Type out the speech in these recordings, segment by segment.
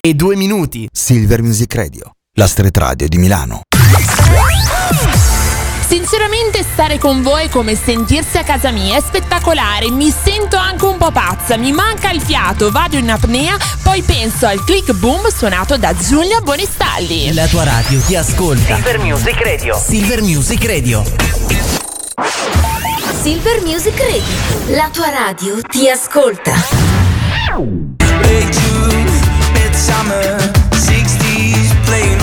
e due minuti. Silver Music Radio, la street radio di Milano. Sinceramente stare con voi è come sentirsi a casa mia, è spettacolare, mi sento anche un po' pazza, mi manca il fiato, vado in apnea, poi penso al click boom suonato da Giulia Bonistalli. La tua radio ti ascolta. Silver Music Radio. Silver Music Radio. Silver Music Radio. La tua radio ti ascolta. Hey summer, 60s playing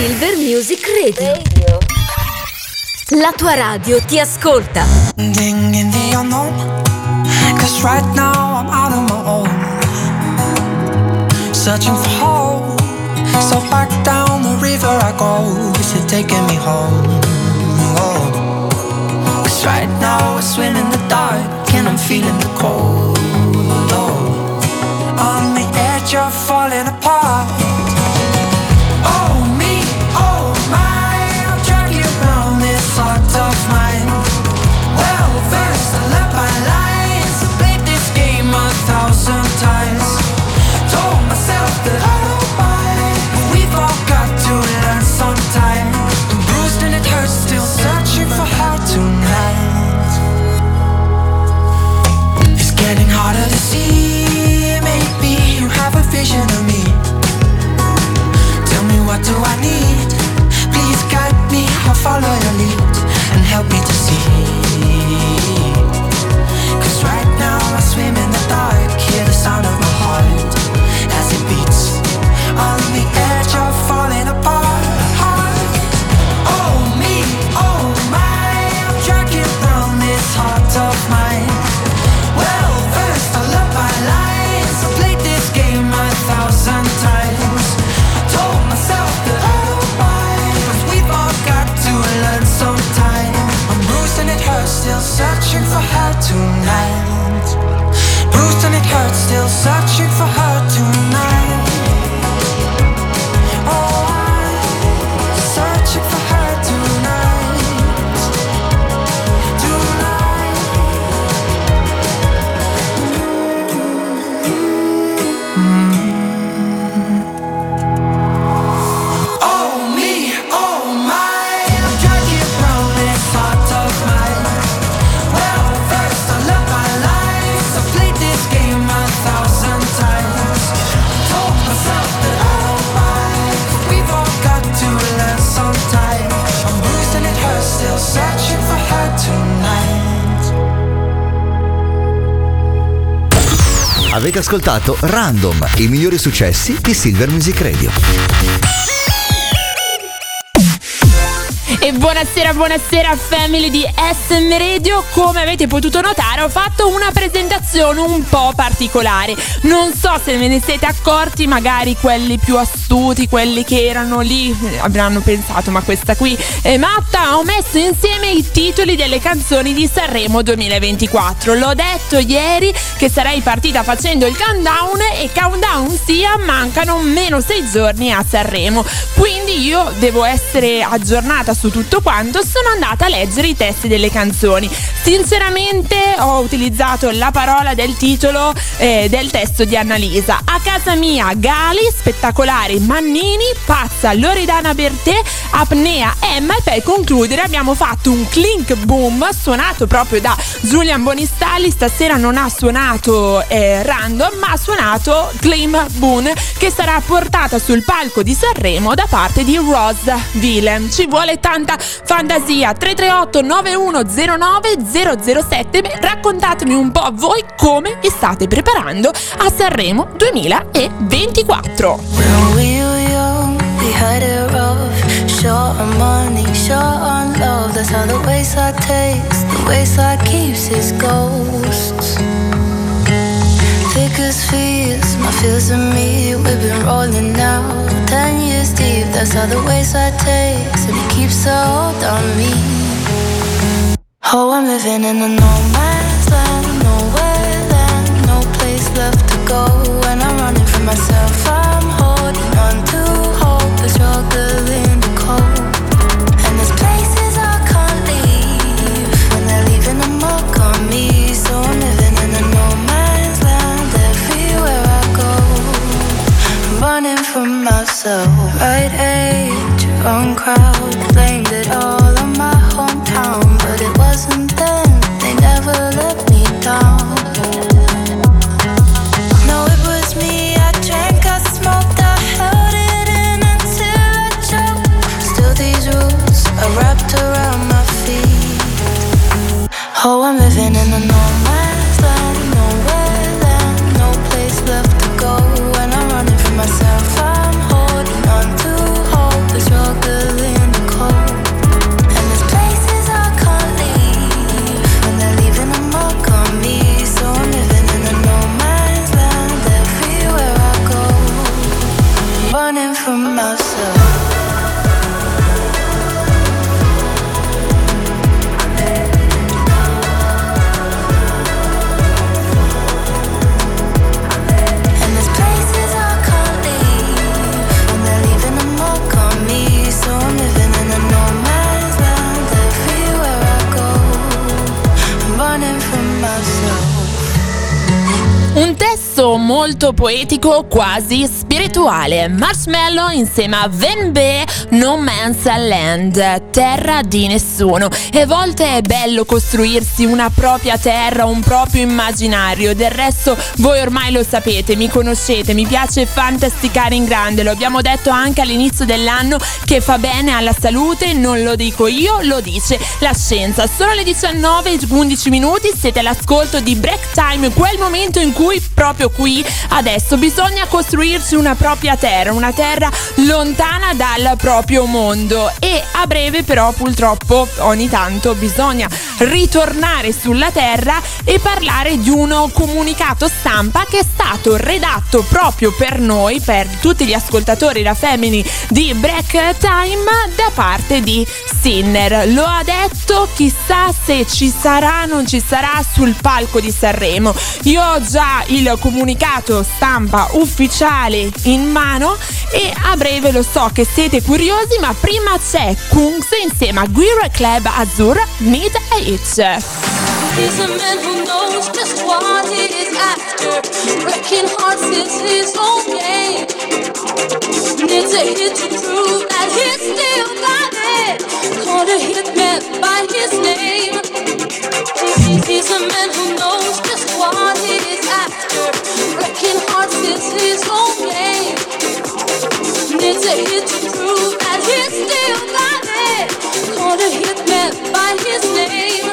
Silver Music Radio. La tua radio ti ascolta. Ding in the unknown. Cause right now I'm out on my own. Searching for home. So back down the river I go. Is it taking me home? Oh. Cause right now I swim in the dark and I'm feeling the cold. Oh. On the edge of falling apart. Ascoltato Random, i migliori successi di Silver Music Radio. E buonasera, buonasera family di SM Radio. Come avete potuto notare, ho fatto una presentazione un po' particolare. Non so se ve ne siete accorti, magari quelli più astuti, quelli che erano lì, eh, avranno pensato, ma questa qui è matta. Ho messo insieme i titoli delle canzoni di Sanremo 2024. L'ho detto ieri che sarei partita facendo il countdown e countdown sia, mancano meno sei giorni a Sanremo. Quindi io devo essere aggiornata su tutto quanto, sono andata a leggere i testi delle canzoni. Sinceramente ho utilizzato la parola del titolo eh, del testo di Annalisa. A casa mia Gali, spettacolare Mannini, pazza Loredana Bertè, apnea Emma e per concludere abbiamo fatto un clink boom suonato proprio da Julian Bonistalli. Stasera non ha suonato eh, random ma ha suonato Claim Boon che sarà portata sul palco di Sanremo da parte di Rose Willem. Ci vuole tanta fantasia. 338 9109 007. Beh, raccontatemi un po' voi come vi state preparando a Sanremo 2024. Short on money, short on love. That's how the wayside takes. The wayside keeps its ghosts. Thick as fears, my fears and me. We've been rolling now. Ten years deep, that's how the wayside takes. And it keeps a hold on me. Oh, I'm living in a no man's land, nowhere land, no place left to go. And I'm running from myself, I'm myself, right age, eh? wrong crowd, poetico, quasi spirituale. Marshmallow insieme a Venbe, No Man's Land, terra di nessuno. E a volte è bello costruirsi una propria terra, un proprio immaginario. Del resto voi ormai lo sapete, mi conoscete, mi piace fantasticare in grande. Lo abbiamo detto anche all'inizio dell'anno che fa bene alla salute, non lo dico io, lo dice la scienza. Sono le 19 e 11 minuti, siete all'ascolto di Break Time, quel momento in cui proprio qui adesso bisogna costruirsi una propria terra, una terra lontana dal proprio mondo e a breve però purtroppo ogni tanto bisogna ritornare sulla terra e parlare di uno comunicato stampa che è stato redatto proprio per noi, per tutti gli ascoltatori da Femini di Break Time da parte di Sinner. Lo ha detto, chissà se ci sarà, non ci sarà sul palco di Sanremo. Io ho già il comunicato stampa ufficiale in mano e a breve lo so che siete curiosi, ma prima c'è Kungs insieme a Guira Club Azur Need a. He's a man who knows just what he is after. Breaking hearts is his own game. Needs a hit still got it. Called a hitman by his name.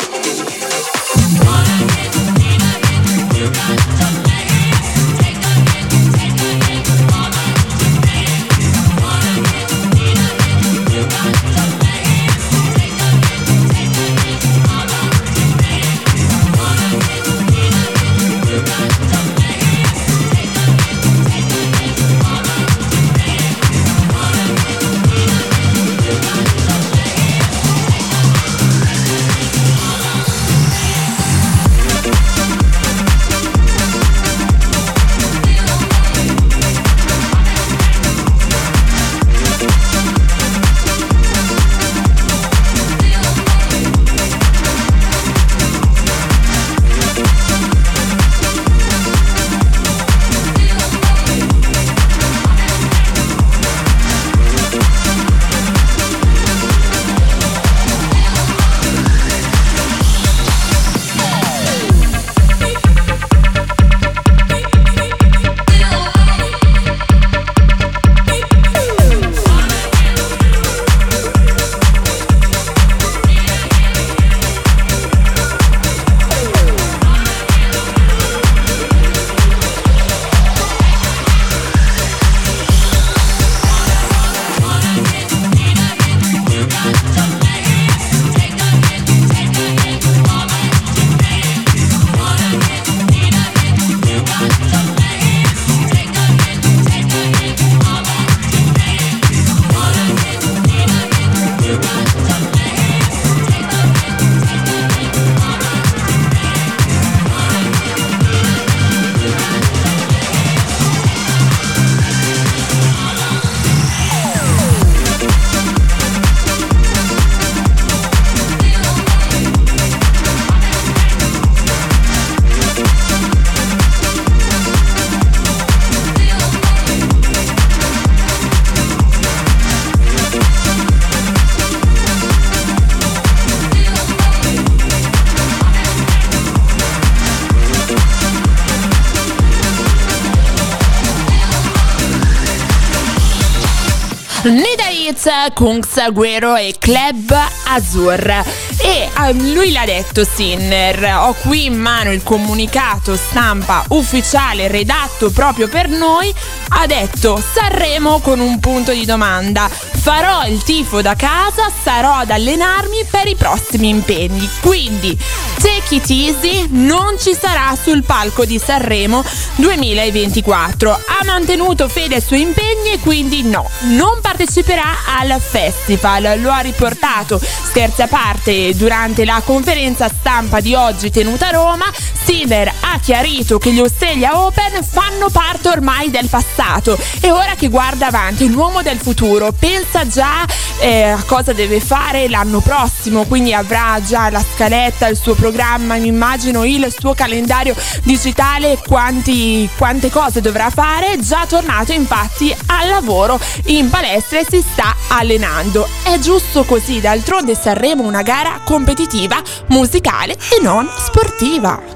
Kungs Agüero e Club Azur. E a lui l'ha detto Sinner, ho qui in mano il comunicato stampa ufficiale redatto proprio per noi, ha detto Sanremo con un punto di domanda. Farò il tifo da casa, sarò ad allenarmi per i prossimi impegni. Quindi take it easy, non ci sarà sul palco di Sanremo 2024. Ha mantenuto fede ai suoi impegni e quindi no, non parteciperà al festival. Lo ha riportato scherzi a parte durante la conferenza stampa di oggi tenuta a Roma. Sinner ha chiarito che gli Ostelia Open fanno parte ormai del passato e ora che guarda avanti, l'uomo del futuro pensa già eh, cosa deve fare l'anno prossimo, quindi avrà già la scaletta, il suo programma, mi immagino il suo calendario digitale, quanti, quante cose dovrà fare. Già tornato infatti al lavoro in palestra e si sta allenando. È giusto così, d'altronde Sanremo una gara competitiva, musicale e non sportiva.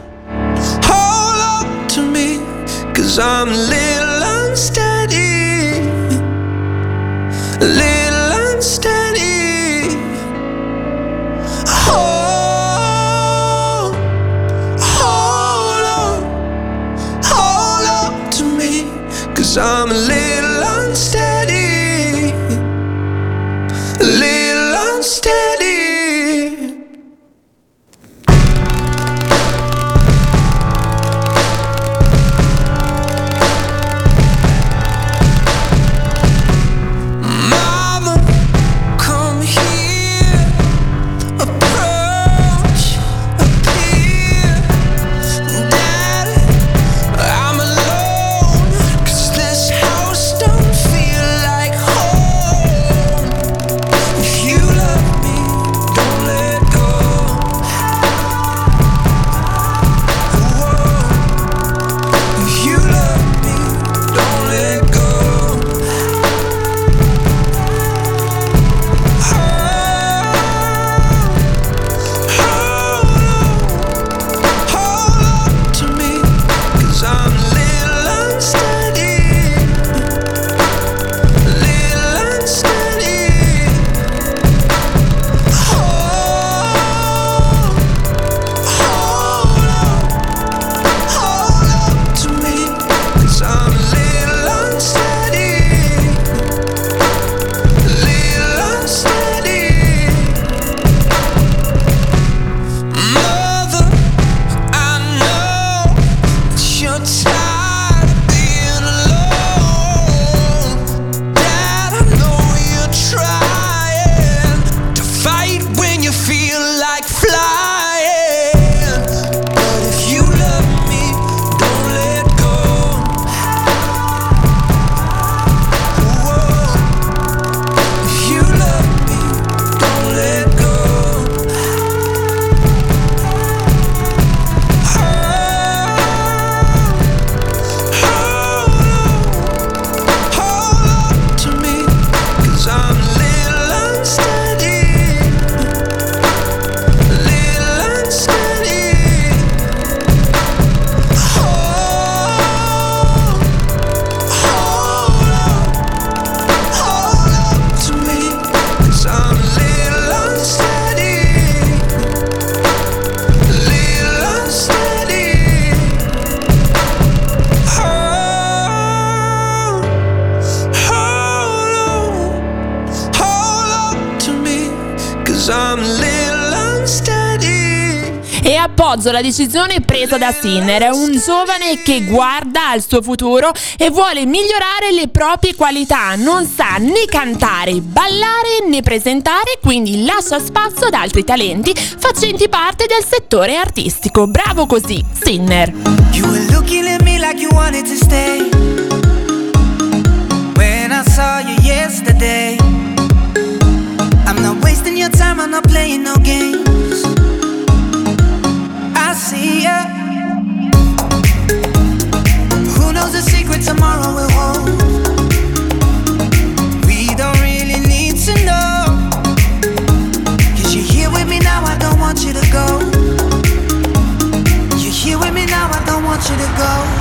To me, cause I'm a little unsteady. A little cause I'm a appoggio la decisione presa da Sinner, un giovane che guarda al suo futuro e vuole migliorare le proprie qualità, non sa né cantare, ballare né presentare, quindi lascia spazio ad altri talenti facenti parte del settore artistico. Bravo così, Sinner. You were looking at me like you wanted to stay. When I saw you yesterday, I'm not wasting your time, I'm not playing no games. Secret tomorrow will hold? We don't really need to know. Cause you're here with me now, I don't want you to go. You're here with me now, I don't want you to go.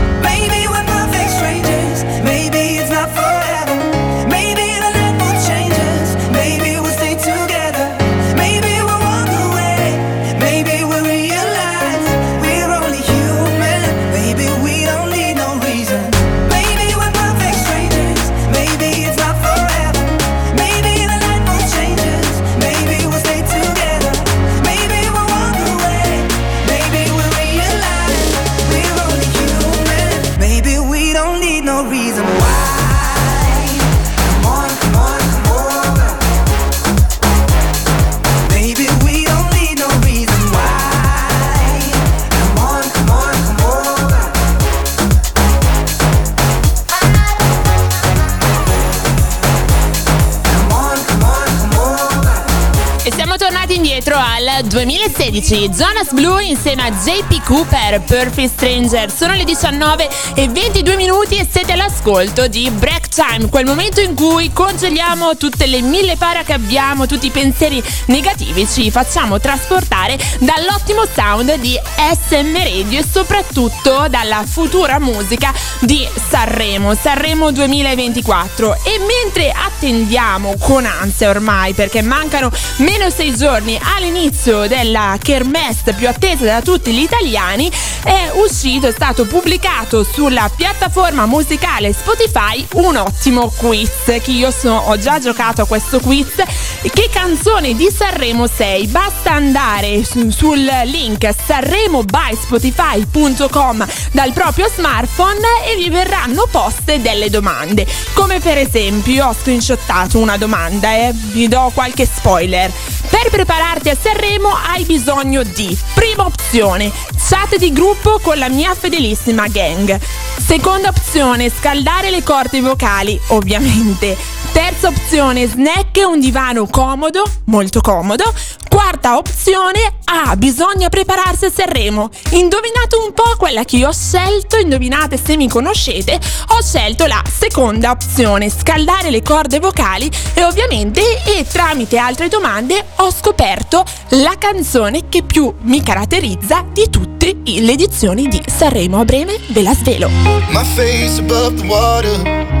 Maybe we're perfect strangers. 2016. Jonas Blue insieme a JP Cooper, Perfect Stranger. Sono le 19 e 22 minuti e siete all'ascolto di Break Time, quel momento in cui congeliamo tutte le mille para che abbiamo, tutti i pensieri negativi, ci facciamo trasportare dall'ottimo sound di SM Radio e soprattutto dalla futura musica di Sanremo, Sanremo 2024. E mentre attendiamo con ansia ormai, perché mancano meno sei giorni all'inizio della kermesse più attesa da tutti gli italiani, è uscito, è stato pubblicato sulla piattaforma musicale Spotify un ottimo quiz che io so, ho già giocato a questo quiz. Che canzone di Sanremo sei? Basta andare su- sul link sanremobySpotify.com dal proprio smartphone e vi verranno poste delle domande. Come per esempio, io ho screenshottato una domanda e vi do qualche spoiler. Per prepararti a Sanremo hai bisogno di prima opzione, chat di gruppo con la mia fedelissima gang. Seconda opzione, scaldare le corde vocali, ovviamente. Terza opzione, snack un divano comodo, molto comodo. Quarta opzione, ah, bisogna prepararsi a Sanremo. Indovinate un po' quella che io ho scelto, indovinate se mi conoscete. Ho scelto la seconda opzione, scaldare le corde vocali e ovviamente e tramite altre domande ho scoperto la canzone che più mi caratterizza di tutte le edizioni di Sanremo. A breve ve la svelo. My face above the water.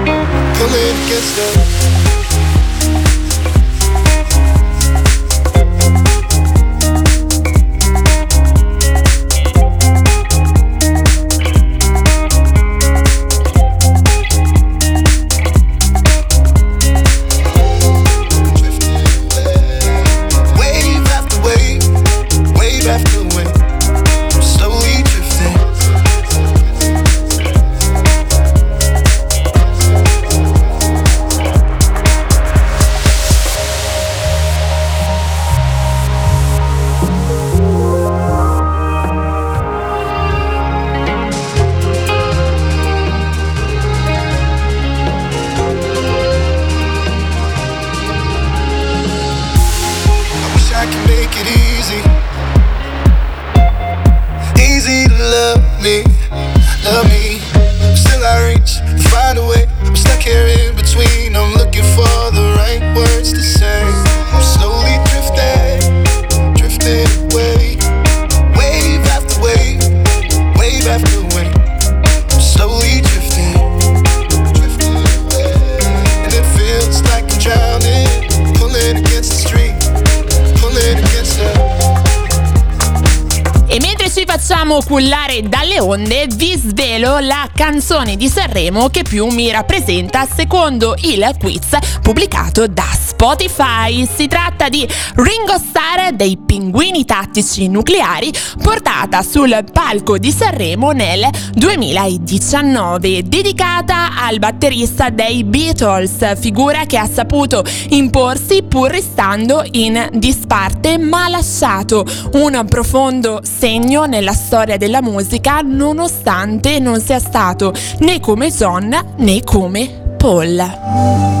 the lid gets stuck. La canzone di Sanremo che più mi rappresenta secondo il quiz pubblicato da Spotify. Si tratta di Ringo Starr dei Pinguini Tattici Nucleari, portata sul palco di Sanremo nel 2019, dedicata al batterista dei Beatles, figura che ha saputo imporsi pur restando in disparte, ma ha lasciato un profondo segno nella storia della musica nonostante non sia stato né come John né come Paul.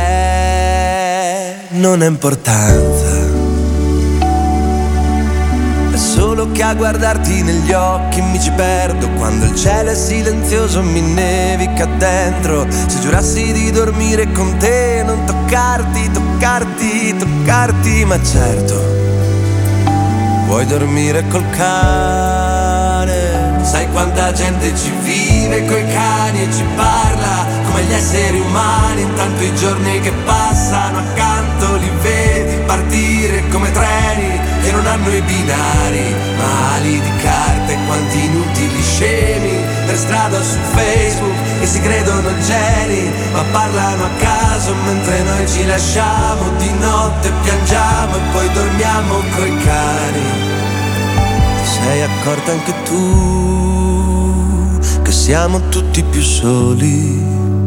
non ha importanza. È solo che a guardarti negli occhi mi ci perdo Quando il cielo è silenzioso mi nevica dentro Se giurassi di dormire con te Non toccarti, toccarti, toccarti Ma certo Vuoi dormire col cane Sai quanta gente ci vive coi cani e ci parla Come gli esseri umani Intanto i giorni che passano accanto li vedi partire come treni che non hanno i binari, ma ali di carte, quanti inutili scemi per strada o su Facebook che si credono geni, ma parlano a caso mentre noi ci lasciamo di notte piangiamo e poi dormiamo coi cani. Ti sei accorta anche tu che siamo tutti più soli?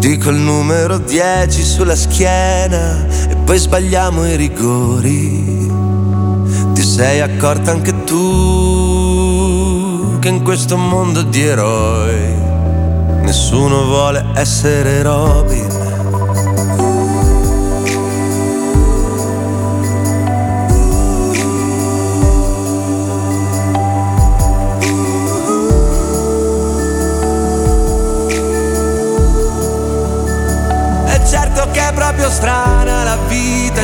Tutti col numero 10 sulla schiena e poi sbagliamo i rigori. Ti sei accorta anche tu che in questo mondo di eroi nessuno vuole essere Robin.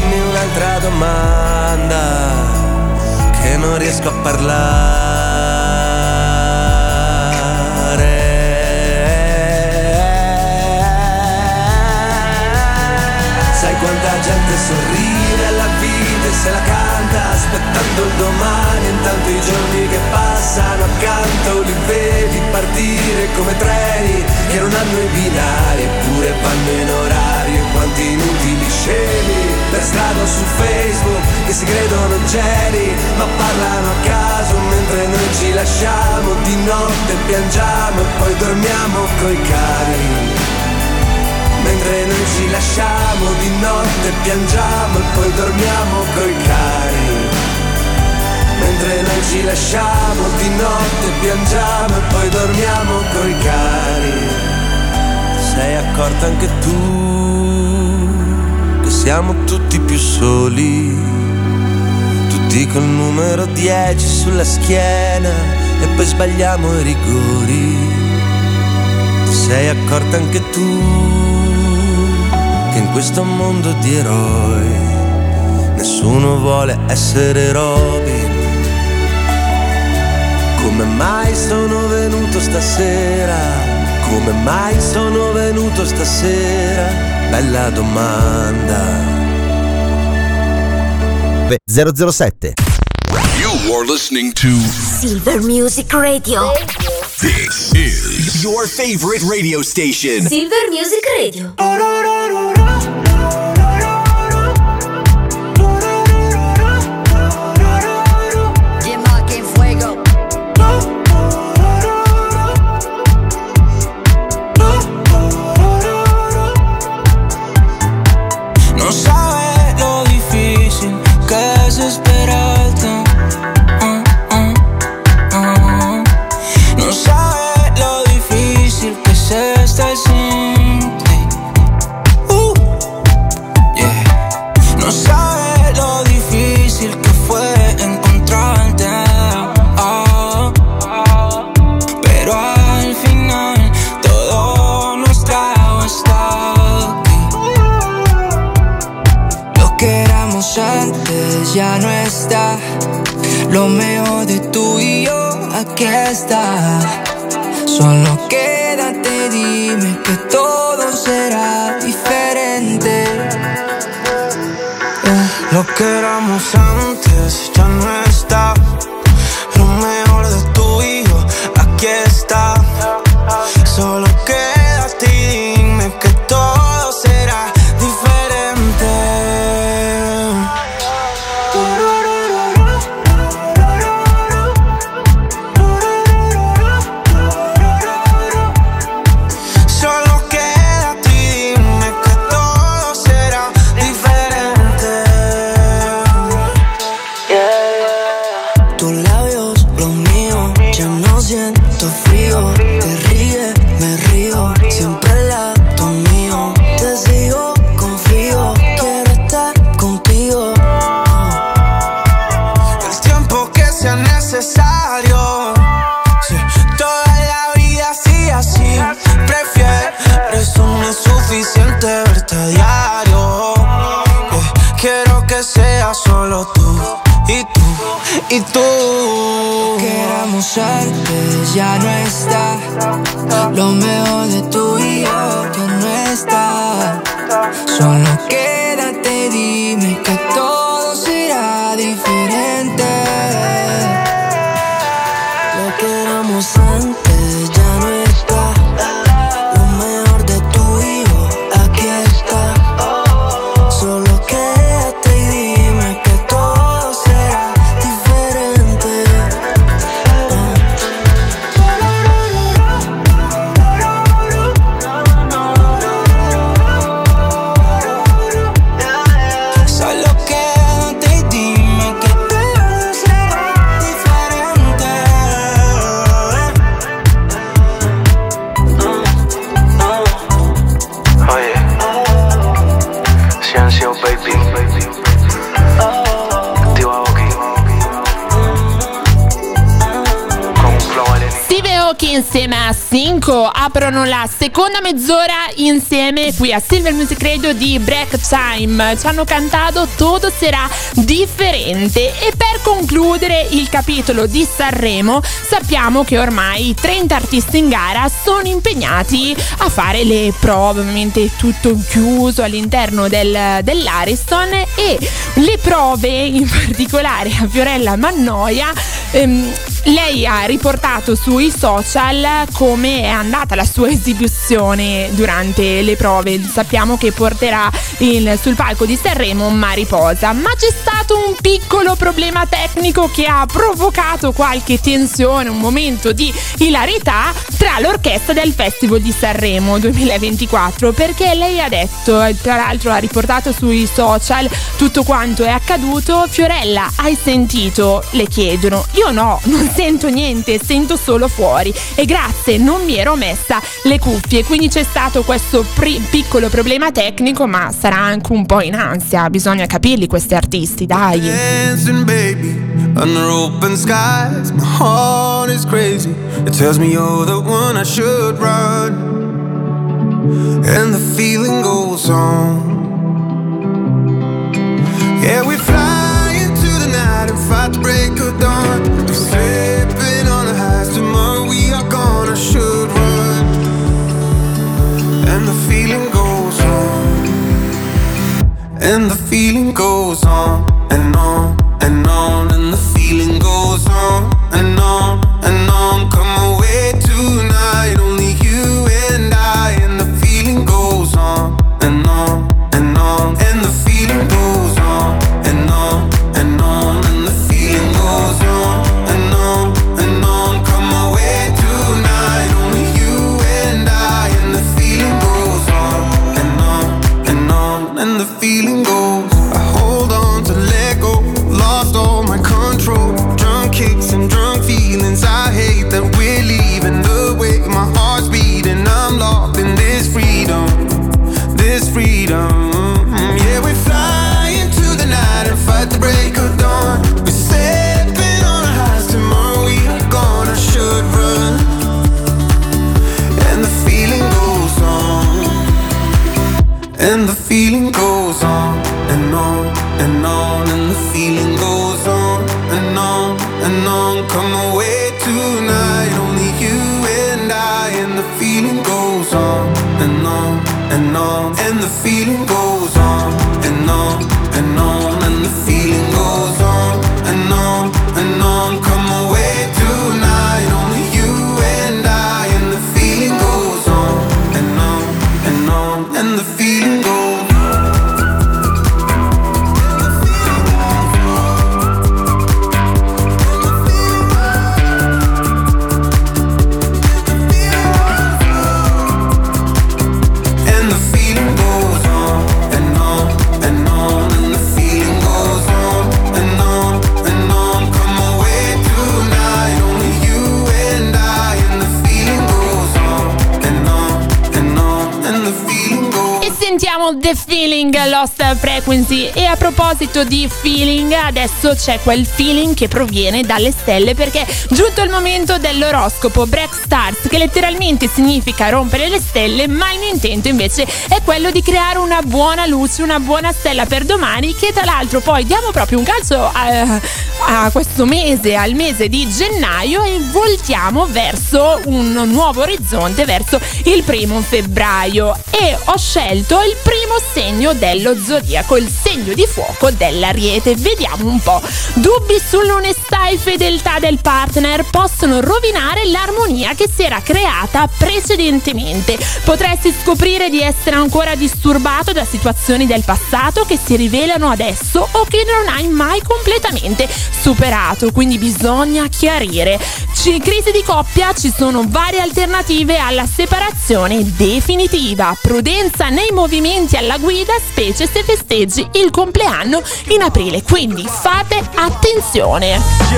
Fammi un'altra domanda che non riesco a parlare. Sai quanta gente sorride se la canta aspettando il domani, intanto i giorni che passano accanto li vedi partire come treni che non hanno i binari eppure vanno in orario e quanti inutili scemi per strada su Facebook che si credono geni ma parlano a caso mentre noi ci lasciamo di notte piangiamo e poi dormiamo coi cani mentre noi ci lasciamo di notte piangiamo e poi dormiamo coi cani. Mentre noi ci lasciamo di notte piangiamo e poi dormiamo coi cani. Ti sei accorta anche tu che siamo tutti più soli? Tutti col numero 10 sulla schiena e poi sbagliamo i rigori. Ti sei accorta anche tu che in questo mondo di eroi nessuno vuole essere Robin Come mai sono venuto stasera? Come mai sono venuto stasera? Bella domanda. Beh, 007. You are listening to Silver Music Radio. This is your favorite radio station. Silver Music Radio. Aquí está. Solo quédate, dime que todo será diferente. Eh, Lo que éramos antes ya no está. Seconda mezz'ora insieme qui a Silver Music Radio di Break Time. Ci hanno cantato Tutto sarà differente e per concludere il capitolo di Sanremo sappiamo che ormai 30 artisti in gara sono impegnati a fare le prove, ovviamente tutto chiuso all'interno del, dell'Ariston e le prove in particolare a Fiorella Mannoia ehm, lei ha riportato sui social come è andata la sua esibizione durante le prove. Sappiamo che porterà il- sul palco di Sanremo Mariposa, ma c'è stato un piccolo problema tecnico che ha provocato qualche tensione, un momento di hilarità tra l'orchestra del Festival di Sanremo 2024, perché lei ha detto, tra l'altro ha riportato sui social tutto quanto è accaduto. Fiorella, hai sentito? Le chiedono. Io no, non sento niente, sento solo fuori. E grazie, non mi ero messa le cuffie, quindi c'è stato questo pri- piccolo problema tecnico, ma sarà anche un po' in ansia. Bisogna capirli questi artisti, dai. dancing, baby, under open skies. My heart is crazy. It tells me you're the one I should run, and the feeling goes on. Yeah, we fly into the night and fight the break of dawn. And the feeling goes on Frequency. E a proposito di feeling adesso c'è quel feeling che proviene dalle stelle perché è giunto il momento dell'oroscopo. Break Stars che letteralmente significa rompere le stelle ma il mio intento invece è quello di creare una buona luce, una buona stella per domani che tra l'altro poi diamo proprio un calcio a, a questo mese, al mese di gennaio e voltiamo verso un nuovo orizzonte, verso il primo febbraio e ho scelto il primo segno dello zodiaco, il segno di fuoco dell'ariete. Vediamo un po'. Dubbi sull'onestà fedeltà del partner possono rovinare l'armonia che si era creata precedentemente. Potresti scoprire di essere ancora disturbato da situazioni del passato che si rivelano adesso o che non hai mai completamente superato, quindi bisogna chiarire. C- crisi di coppia, ci sono varie alternative alla separazione definitiva. Prudenza nei movimenti alla guida, specie se festeggi il compleanno in aprile, quindi fate attenzione.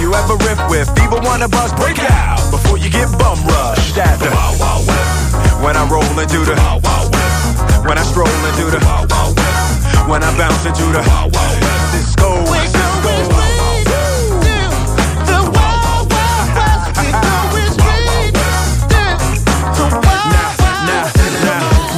You ever riff with feeble wanna bust, break out before you get bum rushed at the Wild Wild West. When I roll into the Wild Wild West. When I stroll into the Wild Wild West. When I bounce into the Wild Wild West. Disco, disco.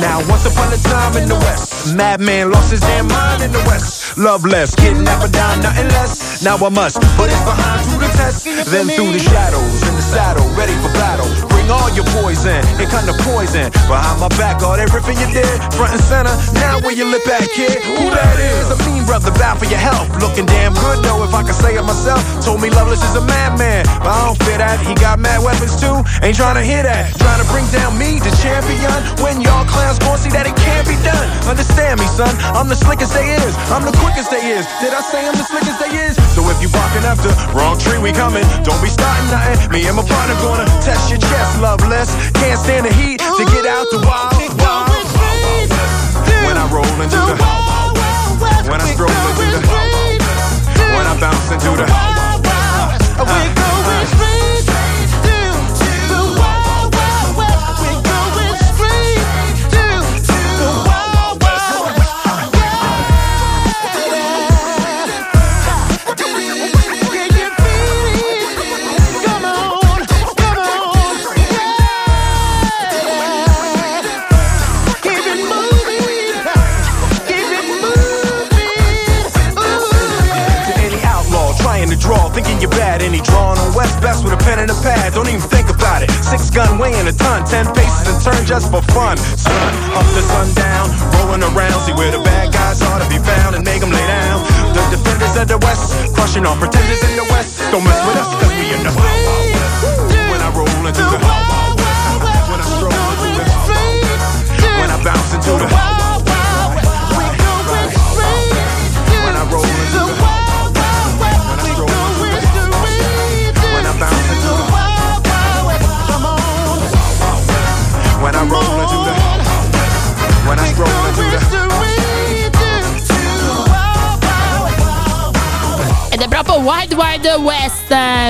Now, once upon a time in the West, madman lost his damn mind in the West. Love less, kidnapper down, nothing less. Now I must put it behind to the test. Then through the shadows, in the saddle, ready for battle. All your poison, it kind of poison. Behind my back, all that ripping you did, front and center. Now where you lip at, kid? Who that is? A mean brother, bound for your help. Looking damn good though, if I can say it myself. Told me Loveless is a madman, but I don't fear that. He got mad weapons too, ain't trying to hear that. Trying to bring down me, the champion. When y'all clowns gon' see that it can't be done. Understand me, son. I'm the slickest they is. I'm the quickest they is. Did I say I'm the slickest they is? So if you barking after wrong tree, we coming. Don't be starting nothing. Me and my partner gonna test your chest, loveless. Can't stand the heat to get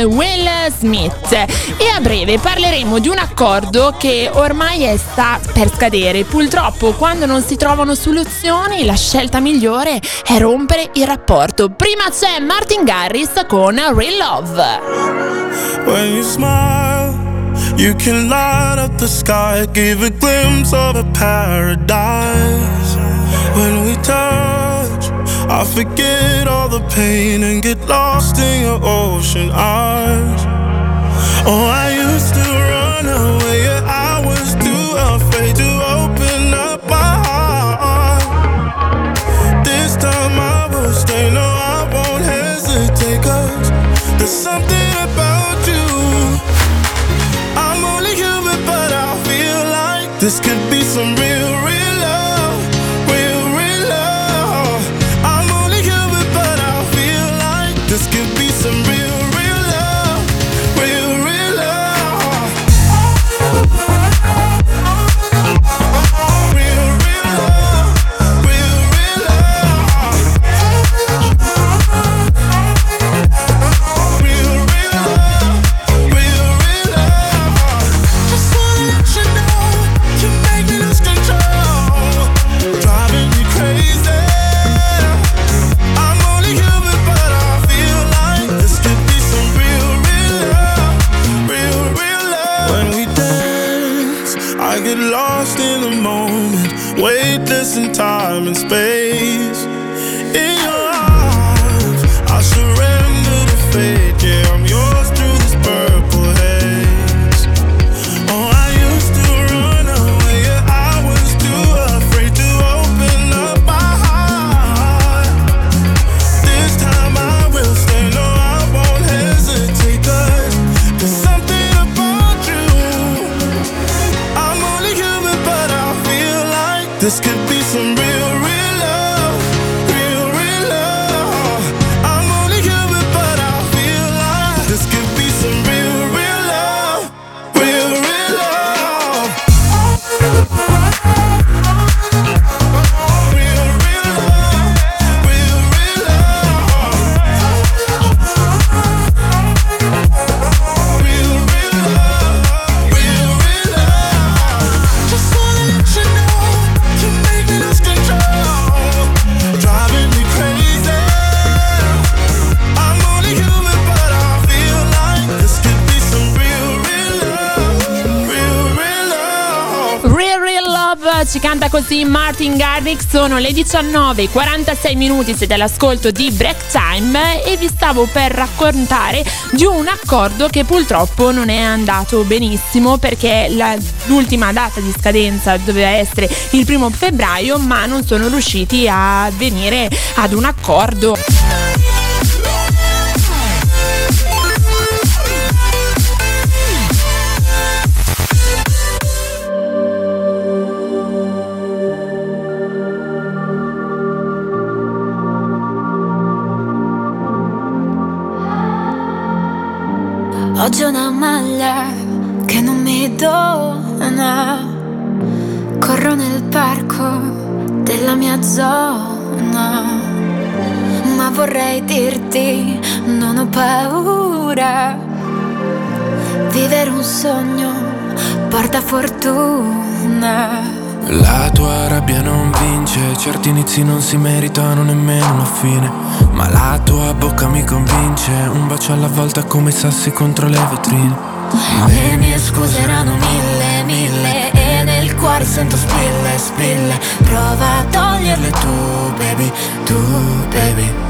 Will Smith. E a breve parleremo di un accordo che ormai sta per scadere. Purtroppo, quando non si trovano soluzioni, la scelta migliore è rompere il rapporto. Prima c'è Martin Garris con Real Love. You can light up the sky, give a glimpse of a paradise. When we touch, I forget all the pain and get lost in your ocean eyes. Oh, I used to run away, yeah, I was too afraid to open up my heart. This time I will stay, no, I won't hesitate, cause there's something about you. I'm only human, but I feel like this could be some real, this could così Martin Garrix, sono le 19, 46 minuti, siete all'ascolto di Break Time e vi stavo per raccontare di un accordo che purtroppo non è andato benissimo perché la- l'ultima data di scadenza doveva essere il primo febbraio ma non sono riusciti a venire ad un accordo. Ma vorrei dirti, non ho paura. Vivere un sogno porta fortuna. La tua rabbia non vince, certi inizi non si meritano nemmeno una fine. Ma la tua bocca mi convince, un bacio alla volta come i sassi contro le vetrine. Le mie scuse erano mille, mille E nel cuore sento spille, spille Prova a toglierle tu, baby, tu, baby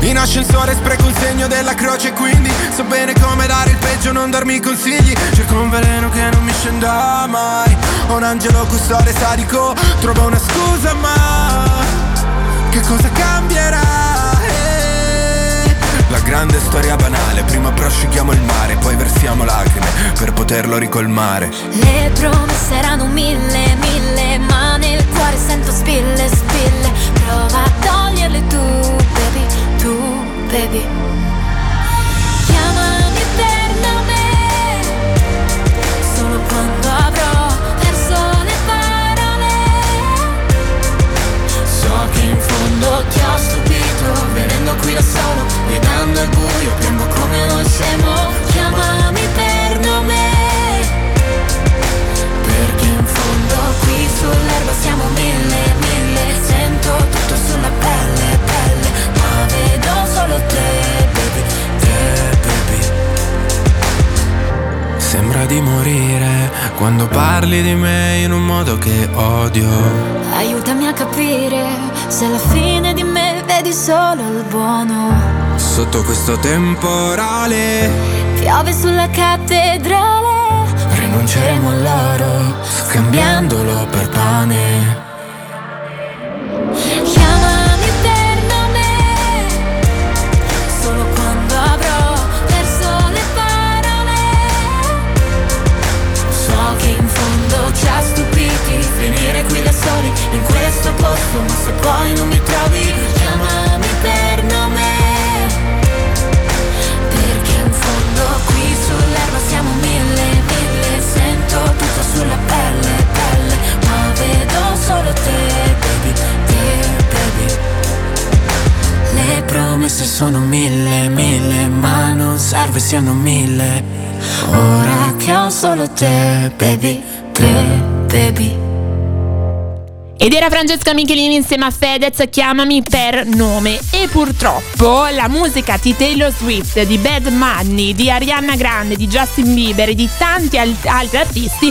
In ascensore spreco il segno della croce quindi So bene come dare il peggio, non darmi consigli. Cerco un veleno che non mi scenda mai. Un angelo custode sadico Trovo una scusa ma Che cosa cambierà? Eh, La grande storia banale Prima prosciughiamo il mare Poi versiamo lacrime Per poterlo ricolmare. Le promesse erano mille, mille, ma nel cuore sento spille, spille. Prova a toglierle tu, baby. Chiamami per nome, solo quando odio Aiutami a capire se alla fine di me vedi solo il buono. Sotto questo temporale Piove sulla cattedrale. Rinunceremo all'oro Scambiandolo per pane in questo posto Ma se poi non mi trovi Chiamami per nome. Perché in fondo qui sull'erba siamo mille, mille. Sento tutto sulla pelle, pelle Ma vedo solo te, baby, te, baby. Le promesse sono mille, mille Ma non serve siano mille. Ora che ho solo te, baby, te, baby Ed era Francesca Michelini insieme a Fedez, chiamami per nome. E purtroppo la musica di Taylor Swift, di Bad Money, di Ariana Grande, di Justin Bieber e di tanti al- altri artisti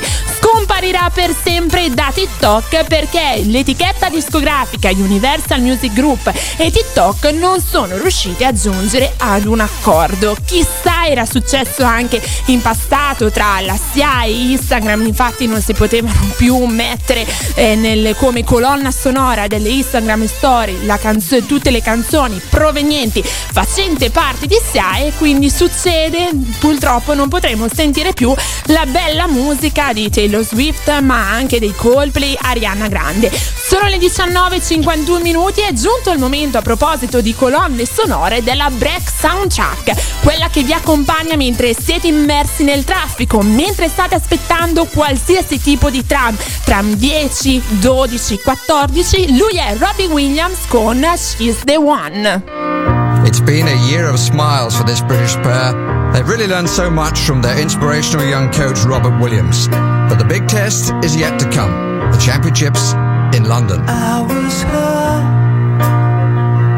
scomparirà per sempre da TikTok perché l'etichetta discografica Universal Music Group e TikTok non sono riusciti a giungere ad un accordo. Chissà era successo anche in passato tra la SIA e Instagram, infatti non si potevano più mettere eh, nel- come colonna sonora delle Instagram Story canzo- tutte le canzoni provenienti facente parte di SIA e quindi succede purtroppo non potremo sentire più la bella musica di Taylor Swift ma anche dei Coldplay Ariana Grande. Sono le 19.51 minuti è giunto il momento a proposito di colonne sonore della Break Soundtrack, quella che vi accompagna mentre siete immersi nel traffico, mentre state aspettando qualsiasi tipo di tram, tram 10, 12, 14, lui è Robbie Williams con She's the One. It's been a year of smiles for this British pair. They've really learned so much from their inspirational young coach Robert Williams. But the big test is yet to come the championships in London. I was her,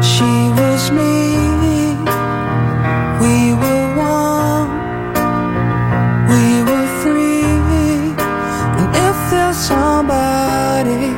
she was me. We were one, we were free. And if there's somebody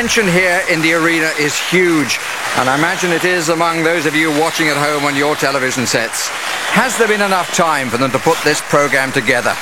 tension here in the arena is huge, and I imagine it is among those of you watching at home on your television sets. Has there been enough time for them to put this program together?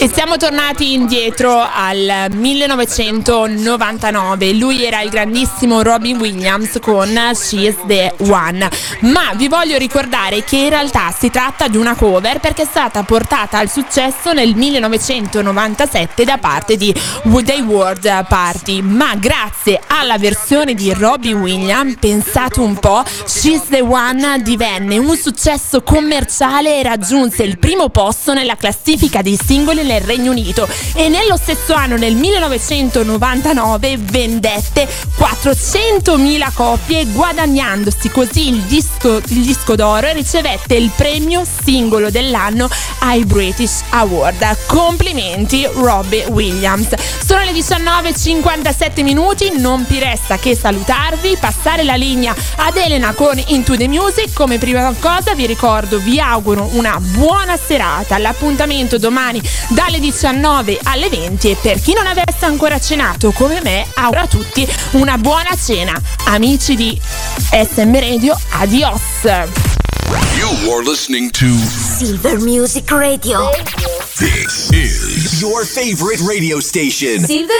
E siamo tornati indietro al 1999. Lui era il grandissimo Robin Williams con She's the One. Ma vi voglio ricordare che in realtà si tratta di una cover perché è stata portata al successo nel 1997 da parte di Woody World Party. Ma grazie alla versione di Robin Williams, pensate un po', She's the One divenne un successo commerciale e raggiunse il primo posto nella classifica dei singoli nel Regno Unito e nello stesso anno, nel 1999, vendette 400.000 copie guadagnandosi così il disco, il disco d'oro e ricevette il premio singolo dell'anno ai British Award. Complimenti Robbie Williams. Sono le 19.57 minuti, non mi resta che salutarvi, passare la linea ad Elena con Into the Music. Come prima cosa vi ricordo, vi auguro una buona serata. L'appuntamento domani dalle 19 alle 20 e per chi non avesse ancora cenato come me, auguro a tutti una buona cena. Amici di SM Radio, adios! You are listening to Silver Music Radio. This is your favorite radio station. Silver